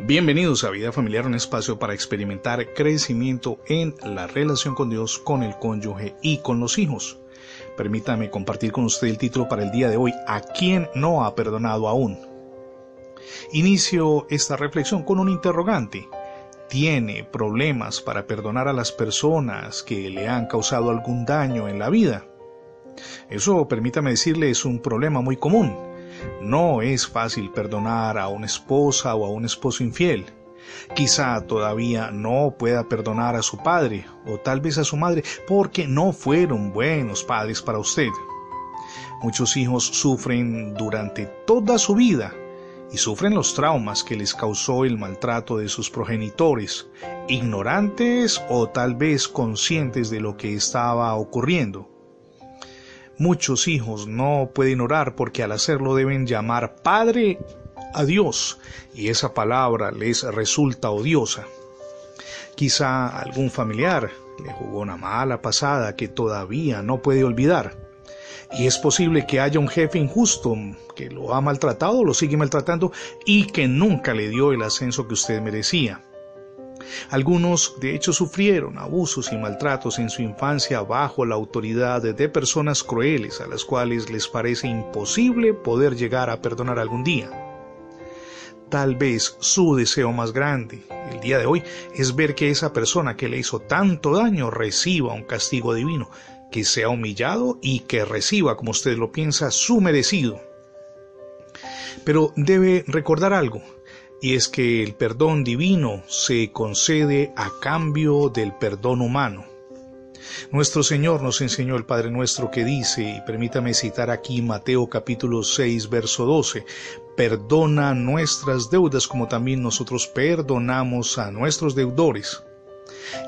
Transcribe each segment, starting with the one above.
Bienvenidos a Vida Familiar, un espacio para experimentar crecimiento en la relación con Dios, con el cónyuge y con los hijos. Permítame compartir con usted el título para el día de hoy, ¿A quién no ha perdonado aún? Inicio esta reflexión con un interrogante. ¿Tiene problemas para perdonar a las personas que le han causado algún daño en la vida? Eso, permítame decirle, es un problema muy común. No es fácil perdonar a una esposa o a un esposo infiel. Quizá todavía no pueda perdonar a su padre o tal vez a su madre porque no fueron buenos padres para usted. Muchos hijos sufren durante toda su vida y sufren los traumas que les causó el maltrato de sus progenitores, ignorantes o tal vez conscientes de lo que estaba ocurriendo. Muchos hijos no pueden orar porque al hacerlo deben llamar Padre a Dios y esa palabra les resulta odiosa. Quizá algún familiar le jugó una mala pasada que todavía no puede olvidar. Y es posible que haya un jefe injusto que lo ha maltratado, lo sigue maltratando y que nunca le dio el ascenso que usted merecía. Algunos, de hecho, sufrieron abusos y maltratos en su infancia bajo la autoridad de personas crueles a las cuales les parece imposible poder llegar a perdonar algún día. Tal vez su deseo más grande el día de hoy es ver que esa persona que le hizo tanto daño reciba un castigo divino, que sea humillado y que reciba, como usted lo piensa, su merecido. Pero debe recordar algo, y es que el perdón divino se concede a cambio del perdón humano. Nuestro Señor nos enseñó el Padre Nuestro que dice, y permítame citar aquí Mateo capítulo 6, verso 12, perdona nuestras deudas como también nosotros perdonamos a nuestros deudores.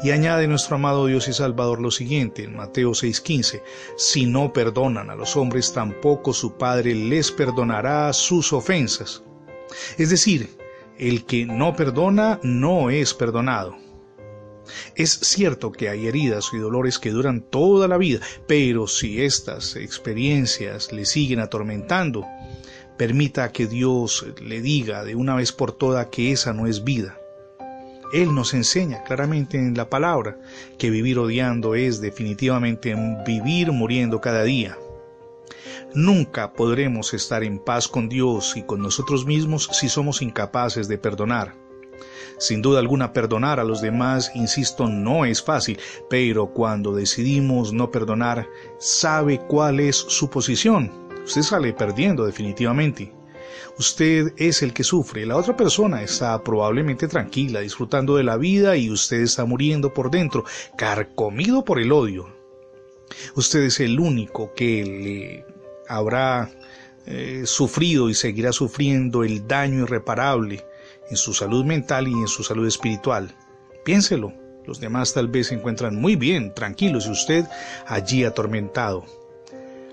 Y añade nuestro amado Dios y Salvador lo siguiente en Mateo 6:15, si no perdonan a los hombres tampoco su Padre les perdonará sus ofensas. Es decir, el que no perdona no es perdonado. Es cierto que hay heridas y dolores que duran toda la vida, pero si estas experiencias le siguen atormentando, permita que Dios le diga de una vez por todas que esa no es vida. Él nos enseña claramente en la palabra que vivir odiando es definitivamente vivir muriendo cada día. Nunca podremos estar en paz con Dios y con nosotros mismos si somos incapaces de perdonar. Sin duda alguna, perdonar a los demás, insisto, no es fácil, pero cuando decidimos no perdonar, sabe cuál es su posición. Usted sale perdiendo definitivamente. Usted es el que sufre, la otra persona está probablemente tranquila, disfrutando de la vida y usted está muriendo por dentro, carcomido por el odio. Usted es el único que le habrá eh, sufrido y seguirá sufriendo el daño irreparable en su salud mental y en su salud espiritual. Piénselo, los demás tal vez se encuentran muy bien, tranquilos y usted allí atormentado.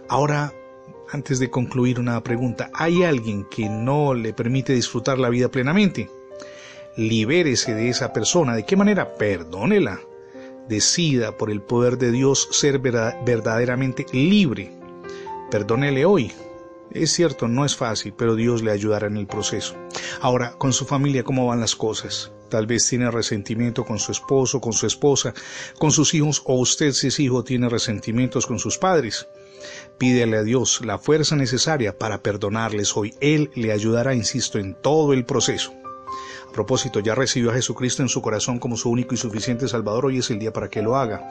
Ahora, antes de concluir una pregunta, ¿hay alguien que no le permite disfrutar la vida plenamente? Libérese de esa persona. ¿De qué manera? Perdónela. Decida por el poder de Dios ser verdaderamente libre Perdónele hoy. Es cierto, no es fácil, pero Dios le ayudará en el proceso. Ahora, con su familia, ¿cómo van las cosas? Tal vez tiene resentimiento con su esposo, con su esposa, con sus hijos, o usted, si es hijo, tiene resentimientos con sus padres. Pídele a Dios la fuerza necesaria para perdonarles hoy. Él le ayudará, insisto, en todo el proceso propósito, ya recibió a Jesucristo en su corazón como su único y suficiente Salvador, hoy es el día para que lo haga.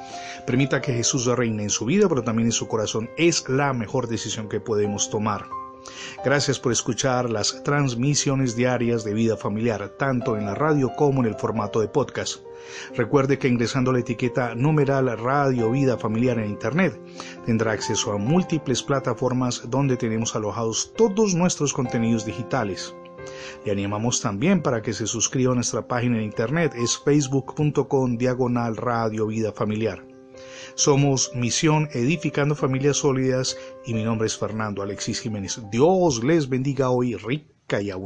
Permita que Jesús reine en su vida, pero también en su corazón. Es la mejor decisión que podemos tomar. Gracias por escuchar las transmisiones diarias de vida familiar, tanto en la radio como en el formato de podcast. Recuerde que ingresando la etiqueta numeral Radio Vida Familiar en Internet tendrá acceso a múltiples plataformas donde tenemos alojados todos nuestros contenidos digitales. Le animamos también para que se suscriba a nuestra página de internet, es facebook.com diagonal radio vida familiar. Somos Misión Edificando Familias Sólidas y mi nombre es Fernando Alexis Jiménez. Dios les bendiga hoy rica y abundante.